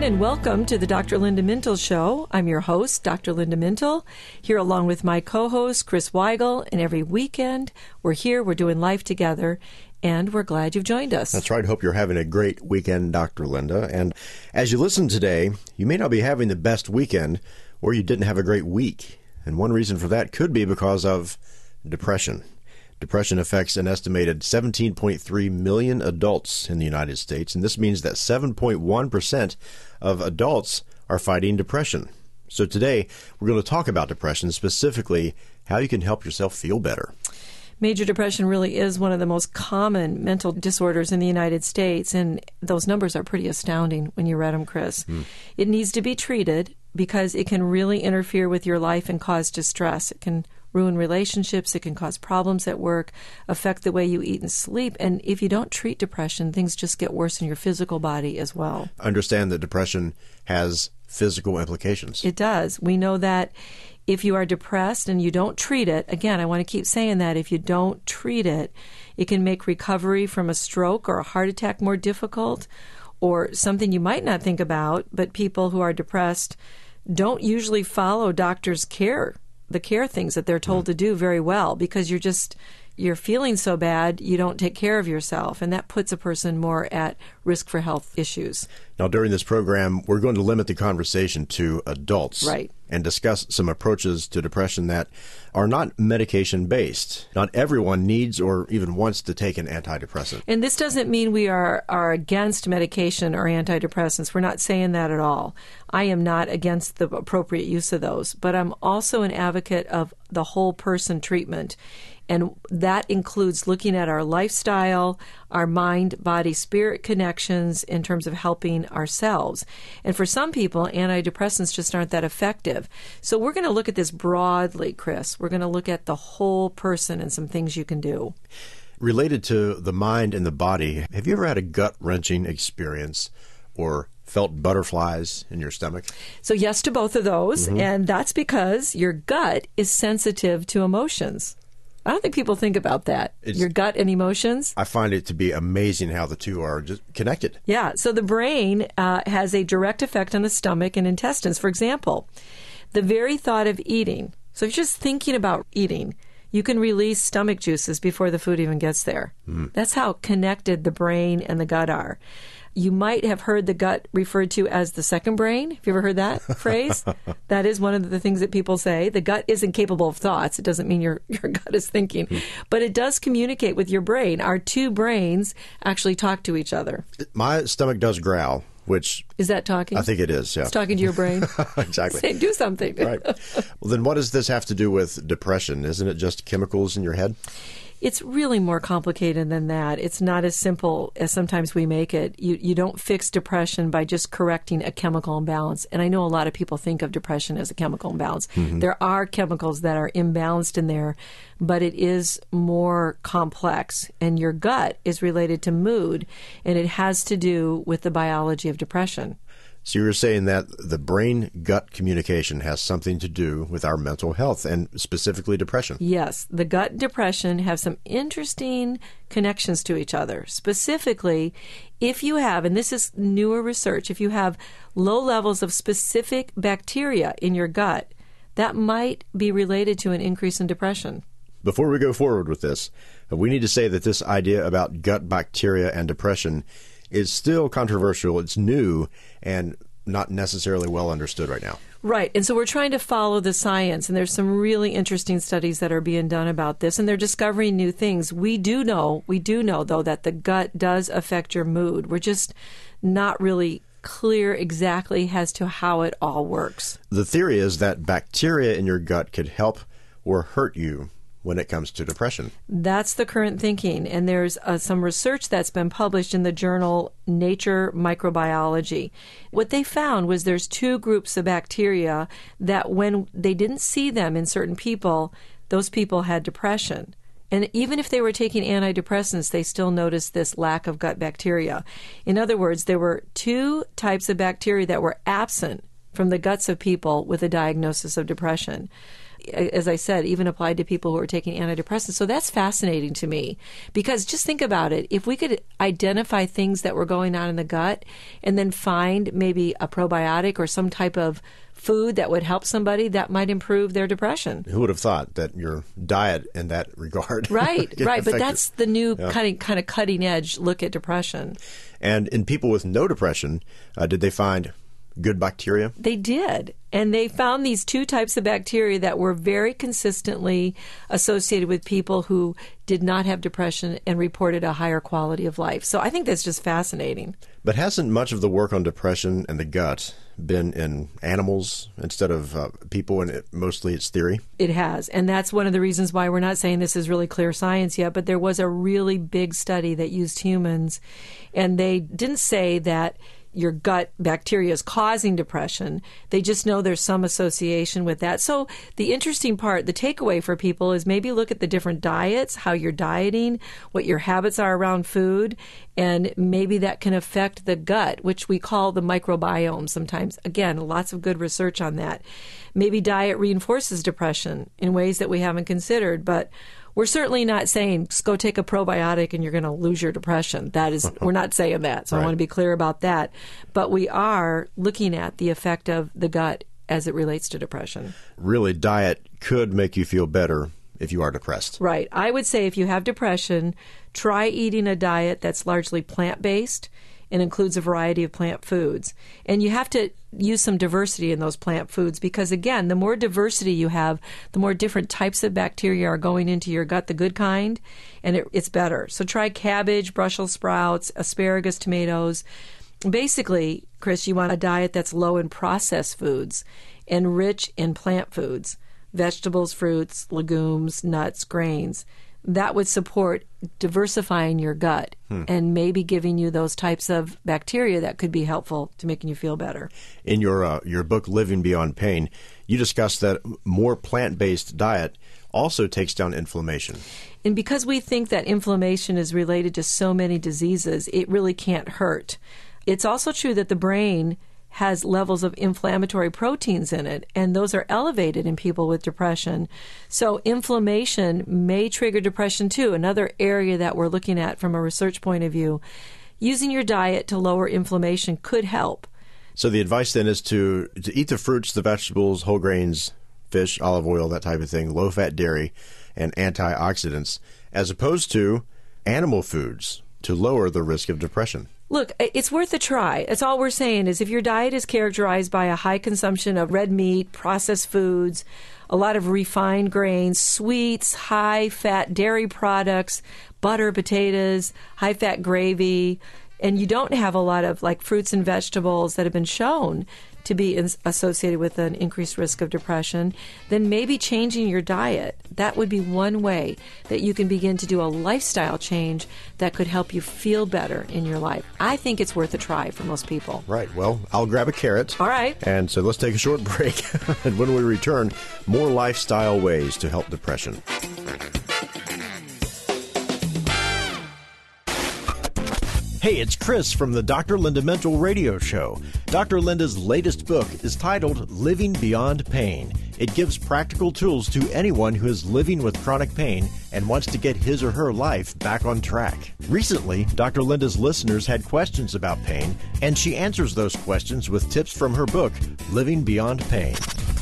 everyone, and welcome to the Dr. Linda Mintle Show. I'm your host, Dr. Linda Mintle, here along with my co host, Chris Weigel. And every weekend, we're here, we're doing life together, and we're glad you've joined us. That's right. Hope you're having a great weekend, Dr. Linda. And as you listen today, you may not be having the best weekend, or you didn't have a great week. And one reason for that could be because of depression. Depression affects an estimated 17.3 million adults in the United States, and this means that 7.1% of adults are fighting depression. So today, we're going to talk about depression, specifically how you can help yourself feel better. Major depression really is one of the most common mental disorders in the United States, and those numbers are pretty astounding when you read them, Chris. Mm. It needs to be treated because it can really interfere with your life and cause distress. It can ruin relationships, it can cause problems at work, affect the way you eat and sleep. And if you don't treat depression, things just get worse in your physical body as well. Understand that depression has physical implications. It does. We know that if you are depressed and you don't treat it, again, I want to keep saying that if you don't treat it, it can make recovery from a stroke or a heart attack more difficult or something you might not think about, but people who are depressed don't usually follow doctors' care the care things that they're told to do very well because you're just you're feeling so bad you don't take care of yourself and that puts a person more at risk for health issues now during this program we're going to limit the conversation to adults right and discuss some approaches to depression that are not medication based. Not everyone needs or even wants to take an antidepressant. And this doesn't mean we are, are against medication or antidepressants. We're not saying that at all. I am not against the appropriate use of those, but I'm also an advocate of the whole person treatment. And that includes looking at our lifestyle, our mind, body, spirit connections in terms of helping ourselves. And for some people, antidepressants just aren't that effective. So we're going to look at this broadly, Chris. We're going to look at the whole person and some things you can do. Related to the mind and the body, have you ever had a gut wrenching experience or felt butterflies in your stomach? So, yes to both of those. Mm-hmm. And that's because your gut is sensitive to emotions. I don't think people think about that. It's, Your gut and emotions. I find it to be amazing how the two are just connected. Yeah. So the brain uh, has a direct effect on the stomach and intestines. For example, the very thought of eating. So if you're just thinking about eating, you can release stomach juices before the food even gets there. Mm. That's how connected the brain and the gut are. You might have heard the gut referred to as the second brain. Have you ever heard that phrase? That is one of the things that people say. The gut isn't capable of thoughts. It doesn't mean your, your gut is thinking, hmm. but it does communicate with your brain. Our two brains actually talk to each other. My stomach does growl which is that talking? I think it is. Yeah, it's talking to your brain. exactly. Say, do something. right. Well, then, what does this have to do with depression? Isn't it just chemicals in your head? It's really more complicated than that. It's not as simple as sometimes we make it. You you don't fix depression by just correcting a chemical imbalance. And I know a lot of people think of depression as a chemical imbalance. Mm-hmm. There are chemicals that are imbalanced in there, but it is more complex. And your gut is related to mood, and it has to do with the biology of depression. So you were saying that the brain gut communication has something to do with our mental health and specifically depression. Yes, the gut and depression have some interesting connections to each other. Specifically, if you have, and this is newer research, if you have low levels of specific bacteria in your gut, that might be related to an increase in depression. Before we go forward with this, we need to say that this idea about gut bacteria and depression is still controversial. It's new and not necessarily well understood right now. Right. And so we're trying to follow the science, and there's some really interesting studies that are being done about this, and they're discovering new things. We do know, we do know, though, that the gut does affect your mood. We're just not really clear exactly as to how it all works. The theory is that bacteria in your gut could help or hurt you when it comes to depression. That's the current thinking. And there's uh, some research that's been published in the journal Nature Microbiology. What they found was there's two groups of bacteria that when they didn't see them in certain people, those people had depression. And even if they were taking antidepressants, they still noticed this lack of gut bacteria. In other words, there were two types of bacteria that were absent from the guts of people with a diagnosis of depression as I said, even applied to people who are taking antidepressants. So that's fascinating to me because just think about it. If we could identify things that were going on in the gut and then find maybe a probiotic or some type of food that would help somebody, that might improve their depression. Who would have thought that your diet in that regard? Right, right. But that's the new yeah. kind of kind of cutting edge look at depression. And in people with no depression, uh, did they find good bacteria? They did. And they found these two types of bacteria that were very consistently associated with people who did not have depression and reported a higher quality of life. So I think that's just fascinating. But hasn't much of the work on depression and the gut been in animals instead of uh, people, and it, mostly it's theory? It has. And that's one of the reasons why we're not saying this is really clear science yet. But there was a really big study that used humans, and they didn't say that your gut bacteria is causing depression. They just know there's some association with that. So the interesting part, the takeaway for people is maybe look at the different diets, how you're dieting, what your habits are around food, and maybe that can affect the gut, which we call the microbiome sometimes. Again, lots of good research on that. Maybe diet reinforces depression in ways that we haven't considered, but we're certainly not saying just go take a probiotic and you're going to lose your depression. That is, we're not saying that. So right. I want to be clear about that. But we are looking at the effect of the gut as it relates to depression. Really, diet could make you feel better if you are depressed. Right. I would say if you have depression, try eating a diet that's largely plant based and includes a variety of plant foods. And you have to use some diversity in those plant foods because, again, the more diversity you have, the more different types of bacteria are going into your gut, the good kind, and it, it's better. So try cabbage, Brussels sprouts, asparagus, tomatoes. Basically, Chris, you want a diet that's low in processed foods and rich in plant foods vegetables, fruits, legumes, nuts, grains that would support diversifying your gut hmm. and maybe giving you those types of bacteria that could be helpful to making you feel better. In your uh, your book Living Beyond Pain, you discuss that more plant-based diet also takes down inflammation. And because we think that inflammation is related to so many diseases, it really can't hurt. It's also true that the brain has levels of inflammatory proteins in it, and those are elevated in people with depression. So, inflammation may trigger depression too, another area that we're looking at from a research point of view. Using your diet to lower inflammation could help. So, the advice then is to, to eat the fruits, the vegetables, whole grains, fish, olive oil, that type of thing, low fat dairy, and antioxidants, as opposed to animal foods to lower the risk of depression. Look, it's worth a try. That's all we're saying is if your diet is characterized by a high consumption of red meat, processed foods, a lot of refined grains, sweets, high fat dairy products, butter, potatoes, high fat gravy, and you don't have a lot of like fruits and vegetables that have been shown to be in, associated with an increased risk of depression, then maybe changing your diet. That would be one way that you can begin to do a lifestyle change that could help you feel better in your life. I think it's worth a try for most people. Right. Well, I'll grab a carrot. All right. And so let's take a short break. and when we return, more lifestyle ways to help depression. Hey, it's Chris from the Dr. Linda Mintle Radio Show. Dr. Linda's latest book is titled Living Beyond Pain. It gives practical tools to anyone who is living with chronic pain and wants to get his or her life back on track. Recently, Dr. Linda's listeners had questions about pain, and she answers those questions with tips from her book, Living Beyond Pain.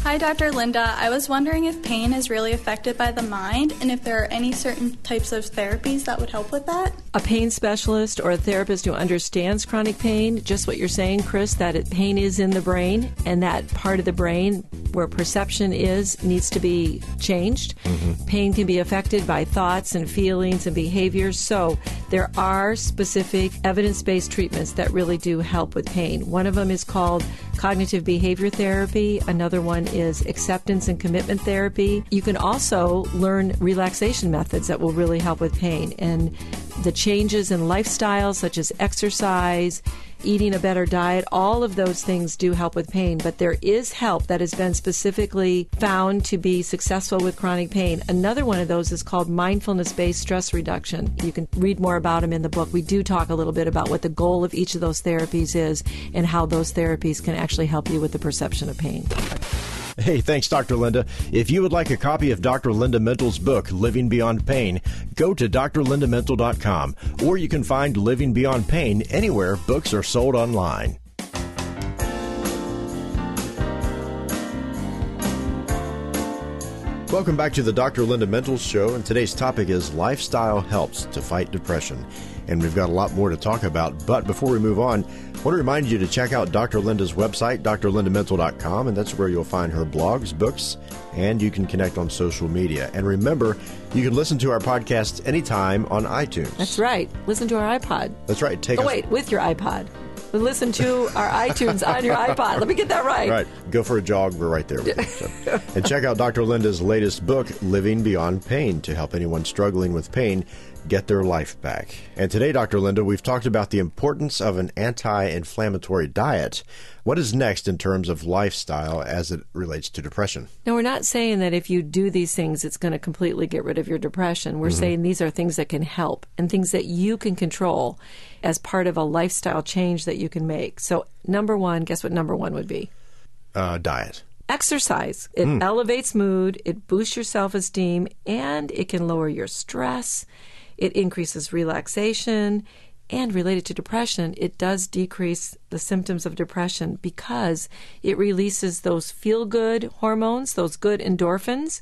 Hi, Dr. Linda. I was wondering if pain is really affected by the mind and if there are any certain types of therapies that would help with that. A pain specialist or a therapist who understands chronic pain, just what you're saying, Chris, that it, pain is in the brain and that part of the brain where perception is needs to be changed. Mm-hmm. Pain can be affected by thoughts and feelings and behaviors. So there are specific evidence based treatments that really do help with pain. One of them is called cognitive behavior therapy, another one is acceptance and commitment therapy. You can also learn relaxation methods that will really help with pain and the changes in lifestyle, such as exercise eating a better diet, all of those things do help with pain, but there is help that has been specifically found to be successful with chronic pain. Another one of those is called mindfulness based stress reduction. You can read more about them in the book. We do talk a little bit about what the goal of each of those therapies is and how those therapies can actually help you with the perception of pain. Hey, thanks, Dr. Linda. If you would like a copy of Dr. Linda Mintle's book, Living Beyond Pain, go to drlindamintle.com or you can find Living Beyond Pain anywhere books are sold online. Welcome back to the Dr. Linda Mintle Show, and today's topic is lifestyle helps to fight depression. And we've got a lot more to talk about, but before we move on, I want to remind you to check out Dr. Linda's website, drlindamintle.com, and that's where you'll find her blogs, books, and you can connect on social media. And remember, you can listen to our podcast anytime on iTunes. That's right. Listen to our iPod. That's right. Take oh, wait, with your iPod. Listen to our iTunes on your iPod. Let me get that right. Right. Go for a jog. We're right there you. So. and check out Dr. Linda's latest book, Living Beyond Pain, to help anyone struggling with pain get their life back. And today, Dr. Linda, we've talked about the importance of an anti inflammatory diet. What is next in terms of lifestyle as it relates to depression? Now, we're not saying that if you do these things, it's going to completely get rid of your depression. We're mm-hmm. saying these are things that can help and things that you can control as part of a lifestyle change that you can make. So, number one, guess what number one would be? Uh, diet exercise. It mm. elevates mood, it boosts your self esteem, and it can lower your stress. It increases relaxation. And related to depression, it does decrease the symptoms of depression because it releases those feel good hormones, those good endorphins.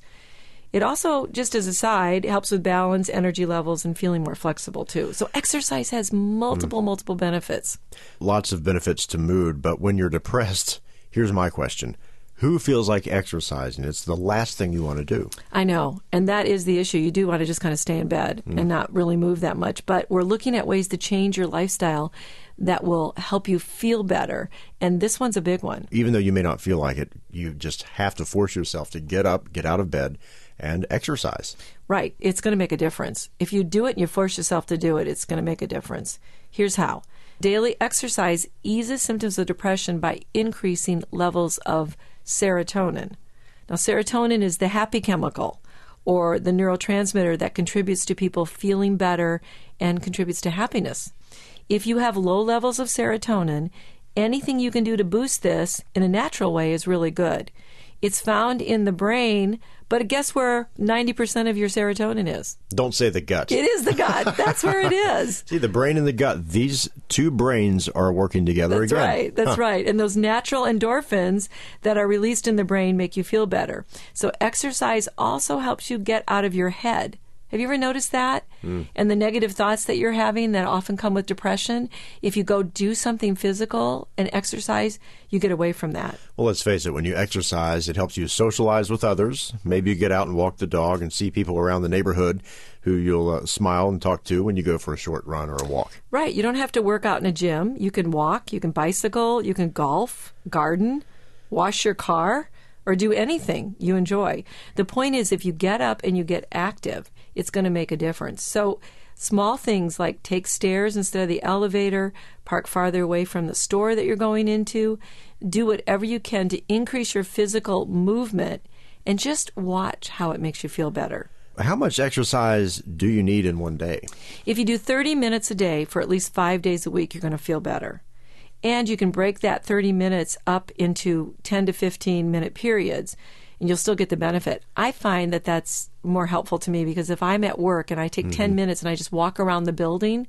It also, just as a side, helps with balance, energy levels, and feeling more flexible too. So, exercise has multiple, mm. multiple benefits. Lots of benefits to mood, but when you're depressed, here's my question who feels like exercising? It's the last thing you want to do. I know. And that is the issue. You do want to just kind of stay in bed mm. and not really move that much. But we're looking at ways to change your lifestyle that will help you feel better. And this one's a big one. Even though you may not feel like it, you just have to force yourself to get up, get out of bed, and exercise. Right. It's going to make a difference. If you do it and you force yourself to do it, it's going to make a difference. Here's how. Daily exercise eases symptoms of depression by increasing levels of serotonin. Now, serotonin is the happy chemical or the neurotransmitter that contributes to people feeling better and contributes to happiness. If you have low levels of serotonin, anything you can do to boost this in a natural way is really good. It's found in the brain, but guess where 90% of your serotonin is? Don't say the gut. It is the gut. That's where it is. See, the brain and the gut, these two brains are working together That's again. right. That's huh. right. And those natural endorphins that are released in the brain make you feel better. So exercise also helps you get out of your head. Have you ever noticed that? Mm. And the negative thoughts that you're having that often come with depression, if you go do something physical and exercise, you get away from that. Well, let's face it, when you exercise, it helps you socialize with others. Maybe you get out and walk the dog and see people around the neighborhood who you'll uh, smile and talk to when you go for a short run or a walk. Right. You don't have to work out in a gym. You can walk, you can bicycle, you can golf, garden, wash your car or do anything you enjoy. The point is, if you get up and you get active, it's going to make a difference. So, small things like take stairs instead of the elevator, park farther away from the store that you're going into, do whatever you can to increase your physical movement, and just watch how it makes you feel better. How much exercise do you need in one day? If you do 30 minutes a day for at least five days a week, you're going to feel better. And you can break that 30 minutes up into 10 to 15 minute periods and you'll still get the benefit. I find that that's more helpful to me because if I'm at work and I take mm-hmm. 10 minutes and I just walk around the building,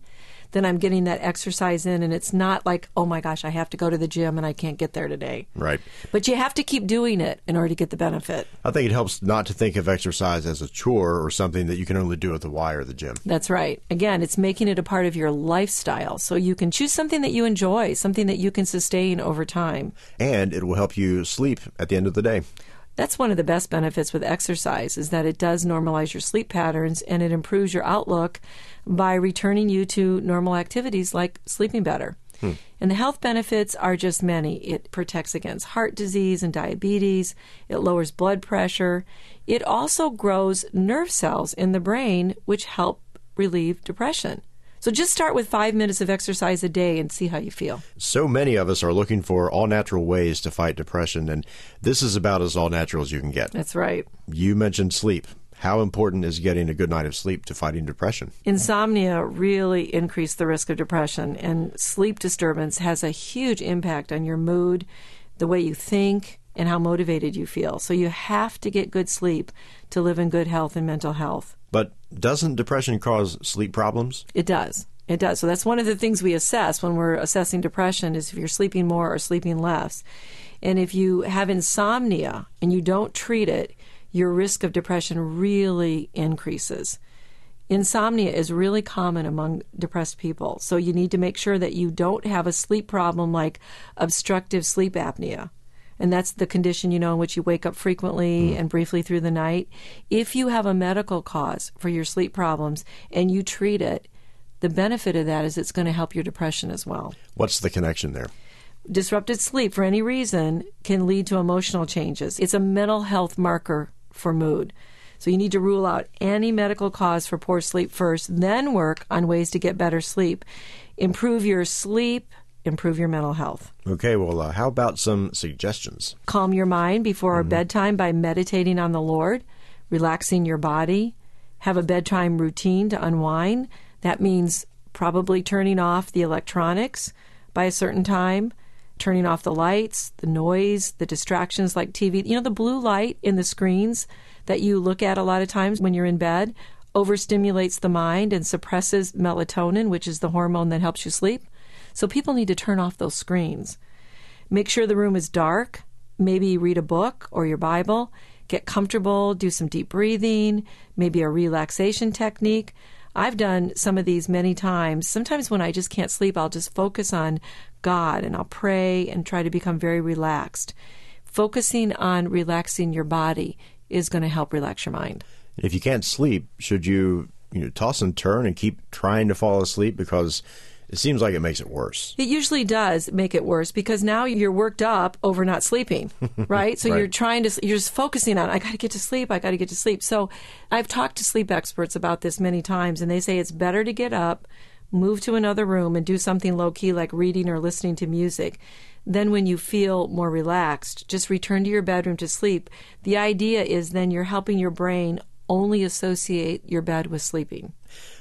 then I'm getting that exercise in and it's not like, oh my gosh, I have to go to the gym and I can't get there today. Right. But you have to keep doing it in order to get the benefit. I think it helps not to think of exercise as a chore or something that you can only do at the Y or the gym. That's right. Again, it's making it a part of your lifestyle so you can choose something that you enjoy, something that you can sustain over time. And it will help you sleep at the end of the day. That's one of the best benefits with exercise is that it does normalize your sleep patterns and it improves your outlook by returning you to normal activities like sleeping better. Hmm. And the health benefits are just many. It protects against heart disease and diabetes. It lowers blood pressure. It also grows nerve cells in the brain, which help relieve depression. So just start with five minutes of exercise a day and see how you feel. So many of us are looking for all natural ways to fight depression, and this is about as all natural as you can get. That's right. You mentioned sleep. How important is getting a good night of sleep to fighting depression? Insomnia really increased the risk of depression, and sleep disturbance has a huge impact on your mood, the way you think, and how motivated you feel. So you have to get good sleep to live in good health and mental health. But doesn't depression cause sleep problems? It does. It does. So that's one of the things we assess when we're assessing depression is if you're sleeping more or sleeping less. And if you have insomnia and you don't treat it, your risk of depression really increases. Insomnia is really common among depressed people. So you need to make sure that you don't have a sleep problem like obstructive sleep apnea and that's the condition you know in which you wake up frequently mm. and briefly through the night. If you have a medical cause for your sleep problems and you treat it, the benefit of that is it's going to help your depression as well. What's the connection there? Disrupted sleep for any reason can lead to emotional changes. It's a mental health marker for mood. So you need to rule out any medical cause for poor sleep first, then work on ways to get better sleep. Improve your sleep, improve your mental health. Okay, well, uh, how about some suggestions? Calm your mind before mm-hmm. bedtime by meditating on the Lord, relaxing your body, have a bedtime routine to unwind. That means probably turning off the electronics by a certain time, turning off the lights, the noise, the distractions like TV. You know, the blue light in the screens that you look at a lot of times when you're in bed overstimulates the mind and suppresses melatonin, which is the hormone that helps you sleep. So people need to turn off those screens. Make sure the room is dark. Maybe read a book or your Bible. Get comfortable, do some deep breathing, maybe a relaxation technique. I've done some of these many times. Sometimes when I just can't sleep, I'll just focus on God and I'll pray and try to become very relaxed. Focusing on relaxing your body is going to help relax your mind. If you can't sleep, should you, you know, toss and turn and keep trying to fall asleep because it seems like it makes it worse. It usually does make it worse because now you're worked up over not sleeping, right? So right. you're trying to, you're just focusing on, I got to get to sleep, I got to get to sleep. So I've talked to sleep experts about this many times, and they say it's better to get up, move to another room, and do something low key like reading or listening to music. Then, when you feel more relaxed, just return to your bedroom to sleep. The idea is then you're helping your brain only associate your bed with sleeping.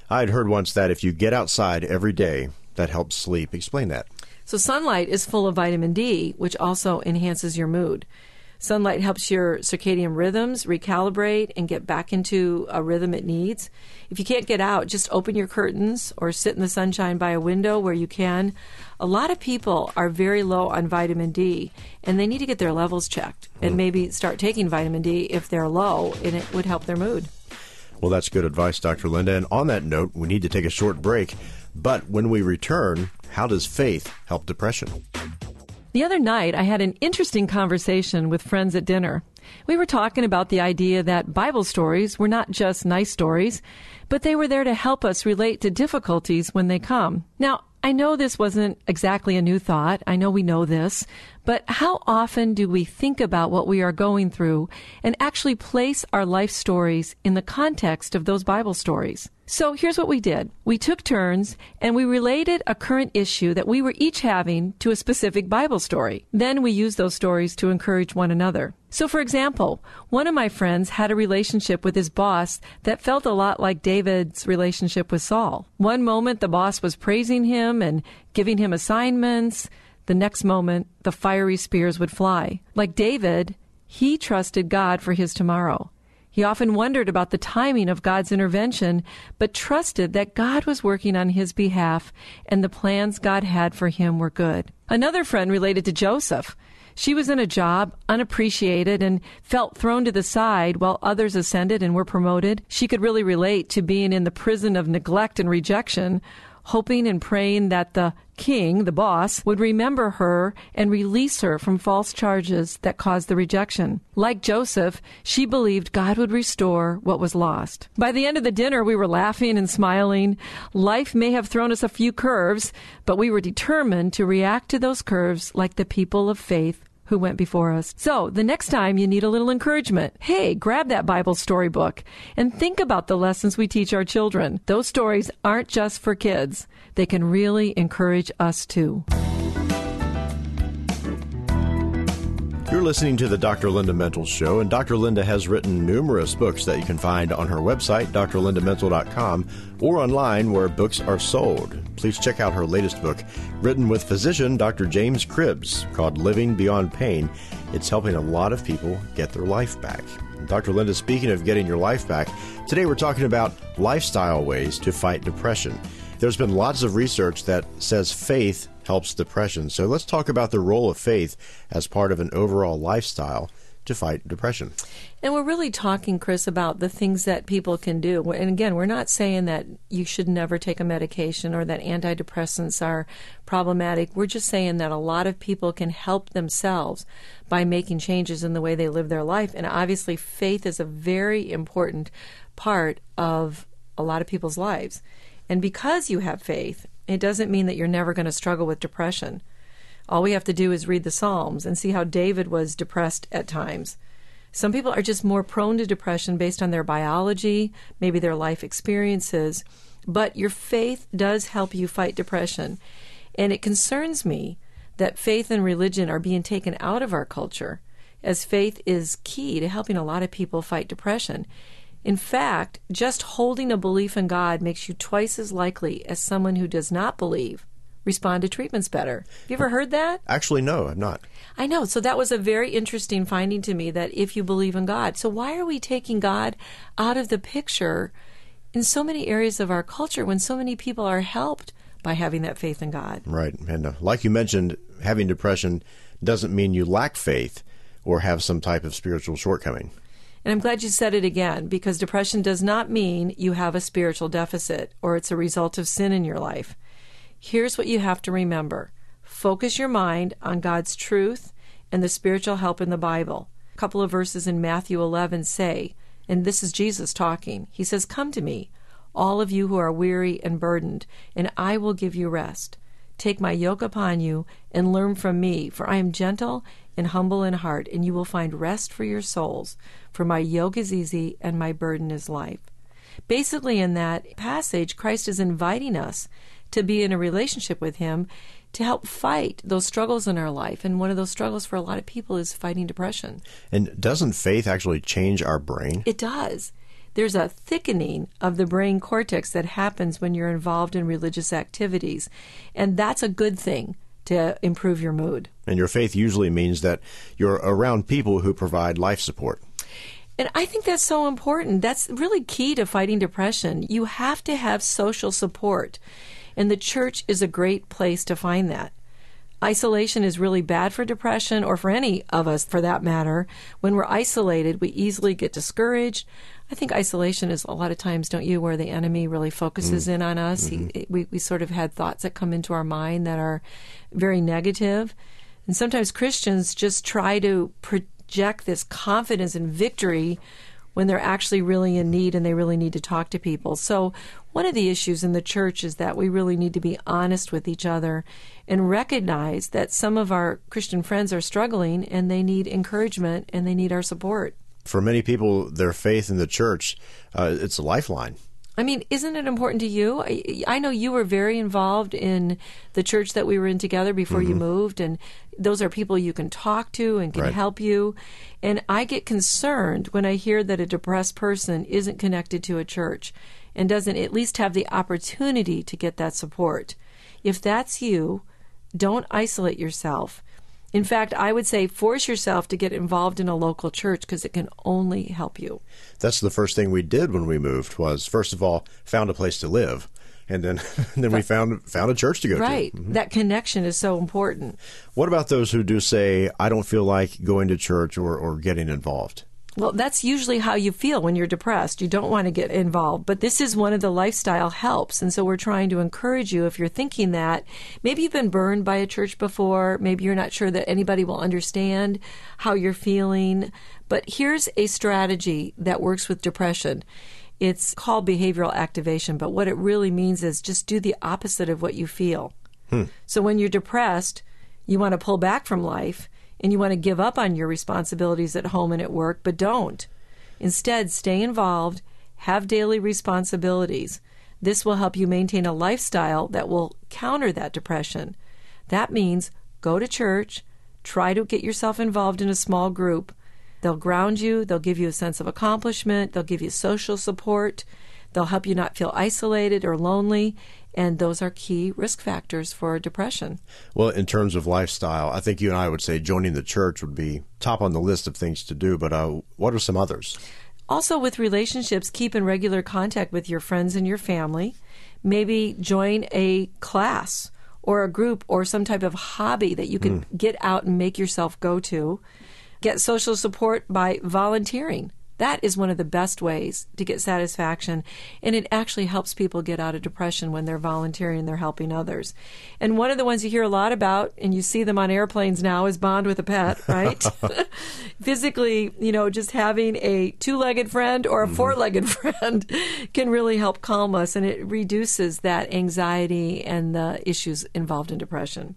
I'd heard once that if you get outside every day, that helps sleep. Explain that. So, sunlight is full of vitamin D, which also enhances your mood. Sunlight helps your circadian rhythms recalibrate and get back into a rhythm it needs. If you can't get out, just open your curtains or sit in the sunshine by a window where you can. A lot of people are very low on vitamin D and they need to get their levels checked and mm. maybe start taking vitamin D if they're low and it would help their mood. Well, that's good advice, Dr. Linda. And on that note, we need to take a short break. But when we return, how does faith help depression? The other night, I had an interesting conversation with friends at dinner. We were talking about the idea that Bible stories were not just nice stories, but they were there to help us relate to difficulties when they come. Now, I know this wasn't exactly a new thought. I know we know this. But how often do we think about what we are going through and actually place our life stories in the context of those Bible stories? So here's what we did. We took turns and we related a current issue that we were each having to a specific Bible story. Then we used those stories to encourage one another. So, for example, one of my friends had a relationship with his boss that felt a lot like David's relationship with Saul. One moment, the boss was praising him and giving him assignments. The next moment, the fiery spears would fly. Like David, he trusted God for his tomorrow. He often wondered about the timing of God's intervention, but trusted that God was working on his behalf and the plans God had for him were good. Another friend related to Joseph. She was in a job, unappreciated, and felt thrown to the side while others ascended and were promoted. She could really relate to being in the prison of neglect and rejection, hoping and praying that the king, the boss, would remember her and release her from false charges that caused the rejection. Like Joseph, she believed God would restore what was lost. By the end of the dinner, we were laughing and smiling. Life may have thrown us a few curves, but we were determined to react to those curves like the people of faith who went before us. So, the next time you need a little encouragement, hey, grab that Bible storybook and think about the lessons we teach our children. Those stories aren't just for kids, they can really encourage us too. You're listening to the Dr. Linda Mintle Show, and Dr. Linda has written numerous books that you can find on her website, drlindamintle.com, or online where books are sold. Please check out her latest book, written with physician Dr. James Cribbs, called Living Beyond Pain. It's helping a lot of people get their life back. Dr. Linda, speaking of getting your life back, today we're talking about lifestyle ways to fight depression. There's been lots of research that says faith helps depression. So let's talk about the role of faith as part of an overall lifestyle to fight depression. And we're really talking, Chris, about the things that people can do. And again, we're not saying that you should never take a medication or that antidepressants are problematic. We're just saying that a lot of people can help themselves by making changes in the way they live their life. And obviously, faith is a very important part of a lot of people's lives. And because you have faith, it doesn't mean that you're never going to struggle with depression. All we have to do is read the Psalms and see how David was depressed at times. Some people are just more prone to depression based on their biology, maybe their life experiences, but your faith does help you fight depression. And it concerns me that faith and religion are being taken out of our culture, as faith is key to helping a lot of people fight depression. In fact, just holding a belief in God makes you twice as likely as someone who does not believe respond to treatments better. Have you ever heard that? Actually, no, I've not. I know. So that was a very interesting finding to me that if you believe in God. So why are we taking God out of the picture in so many areas of our culture when so many people are helped by having that faith in God? Right. And uh, like you mentioned, having depression doesn't mean you lack faith or have some type of spiritual shortcoming. And I'm glad you said it again because depression does not mean you have a spiritual deficit or it's a result of sin in your life. Here's what you have to remember focus your mind on God's truth and the spiritual help in the Bible. A couple of verses in Matthew 11 say, and this is Jesus talking, He says, Come to me, all of you who are weary and burdened, and I will give you rest. Take my yoke upon you and learn from me, for I am gentle and humble in heart, and you will find rest for your souls. For my yoke is easy and my burden is light. Basically, in that passage, Christ is inviting us to be in a relationship with Him to help fight those struggles in our life. And one of those struggles for a lot of people is fighting depression. And doesn't faith actually change our brain? It does. There's a thickening of the brain cortex that happens when you're involved in religious activities. And that's a good thing to improve your mood. And your faith usually means that you're around people who provide life support. And I think that's so important. That's really key to fighting depression. You have to have social support. And the church is a great place to find that. Isolation is really bad for depression, or for any of us for that matter. When we're isolated, we easily get discouraged. I think isolation is a lot of times, don't you, where the enemy really focuses mm. in on us. Mm-hmm. He, we, we sort of had thoughts that come into our mind that are very negative. And sometimes Christians just try to project this confidence and victory when they're actually really in need and they really need to talk to people. So, one of the issues in the church is that we really need to be honest with each other and recognize that some of our Christian friends are struggling and they need encouragement and they need our support. For many people, their faith in the church, uh, it's a lifeline. I mean, isn't it important to you? I, I, know you were very involved in the church that we were in together before mm-hmm. you moved, and those are people you can talk to and can right. help you. And I get concerned when I hear that a depressed person isn't connected to a church and doesn't at least have the opportunity to get that support. If that's you, don't isolate yourself. In fact, I would say force yourself to get involved in a local church because it can only help you. That's the first thing we did when we moved was first of all found a place to live and then then we found found a church to go right. to. Right. Mm-hmm. That connection is so important. What about those who do say I don't feel like going to church or, or getting involved? Well, that's usually how you feel when you're depressed. You don't want to get involved, but this is one of the lifestyle helps. And so we're trying to encourage you if you're thinking that maybe you've been burned by a church before, maybe you're not sure that anybody will understand how you're feeling. But here's a strategy that works with depression. It's called behavioral activation, but what it really means is just do the opposite of what you feel. Hmm. So when you're depressed, you want to pull back from life and you want to give up on your responsibilities at home and at work, but don't. Instead, stay involved, have daily responsibilities. This will help you maintain a lifestyle that will counter that depression. That means go to church, try to get yourself involved in a small group. They'll ground you, they'll give you a sense of accomplishment, they'll give you social support, they'll help you not feel isolated or lonely, and those are key risk factors for depression. Well, in terms of lifestyle, I think you and I would say joining the church would be top on the list of things to do, but uh, what are some others? Also, with relationships, keep in regular contact with your friends and your family. Maybe join a class or a group or some type of hobby that you can mm. get out and make yourself go to. Get social support by volunteering. That is one of the best ways to get satisfaction. And it actually helps people get out of depression when they're volunteering and they're helping others. And one of the ones you hear a lot about, and you see them on airplanes now, is bond with a pet, right? Physically, you know, just having a two legged friend or a mm-hmm. four legged friend can really help calm us and it reduces that anxiety and the issues involved in depression.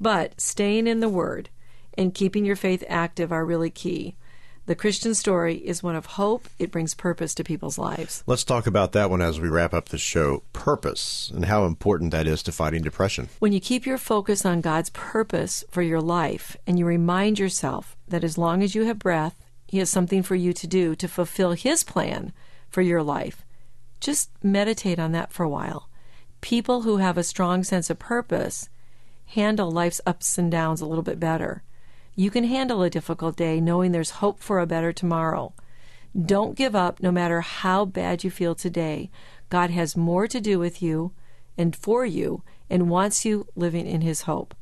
But staying in the Word and keeping your faith active are really key. The Christian story is one of hope. It brings purpose to people's lives. Let's talk about that one as we wrap up the show purpose and how important that is to fighting depression. When you keep your focus on God's purpose for your life and you remind yourself that as long as you have breath, He has something for you to do to fulfill His plan for your life, just meditate on that for a while. People who have a strong sense of purpose handle life's ups and downs a little bit better. You can handle a difficult day knowing there's hope for a better tomorrow. Don't give up no matter how bad you feel today. God has more to do with you and for you and wants you living in His hope.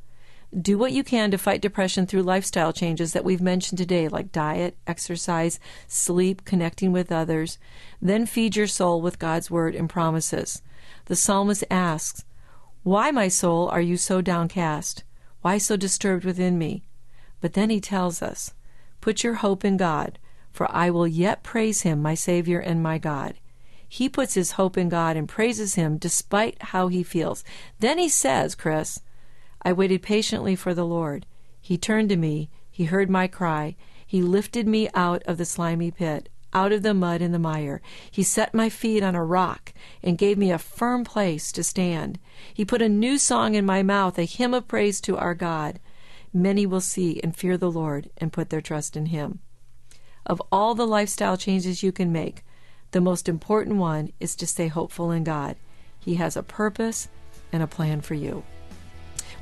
Do what you can to fight depression through lifestyle changes that we've mentioned today, like diet, exercise, sleep, connecting with others. Then feed your soul with God's word and promises. The psalmist asks, Why, my soul, are you so downcast? Why so disturbed within me? But then he tells us, Put your hope in God, for I will yet praise him, my Savior and my God. He puts his hope in God and praises him despite how he feels. Then he says, Chris, I waited patiently for the Lord. He turned to me, he heard my cry, he lifted me out of the slimy pit, out of the mud and the mire. He set my feet on a rock and gave me a firm place to stand. He put a new song in my mouth, a hymn of praise to our God many will see and fear the Lord and put their trust in Him. Of all the lifestyle changes you can make, the most important one is to stay hopeful in God. He has a purpose and a plan for you.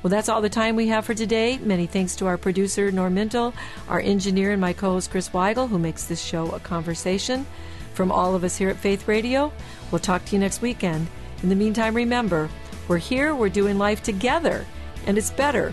Well, that's all the time we have for today. Many thanks to our producer, Norm Mintle, our engineer, and my co host, Chris Weigel, who makes this show a conversation. From all of us here at Faith Radio, we'll talk to you next weekend. In the meantime, remember, we're here, we're doing life together, and it's better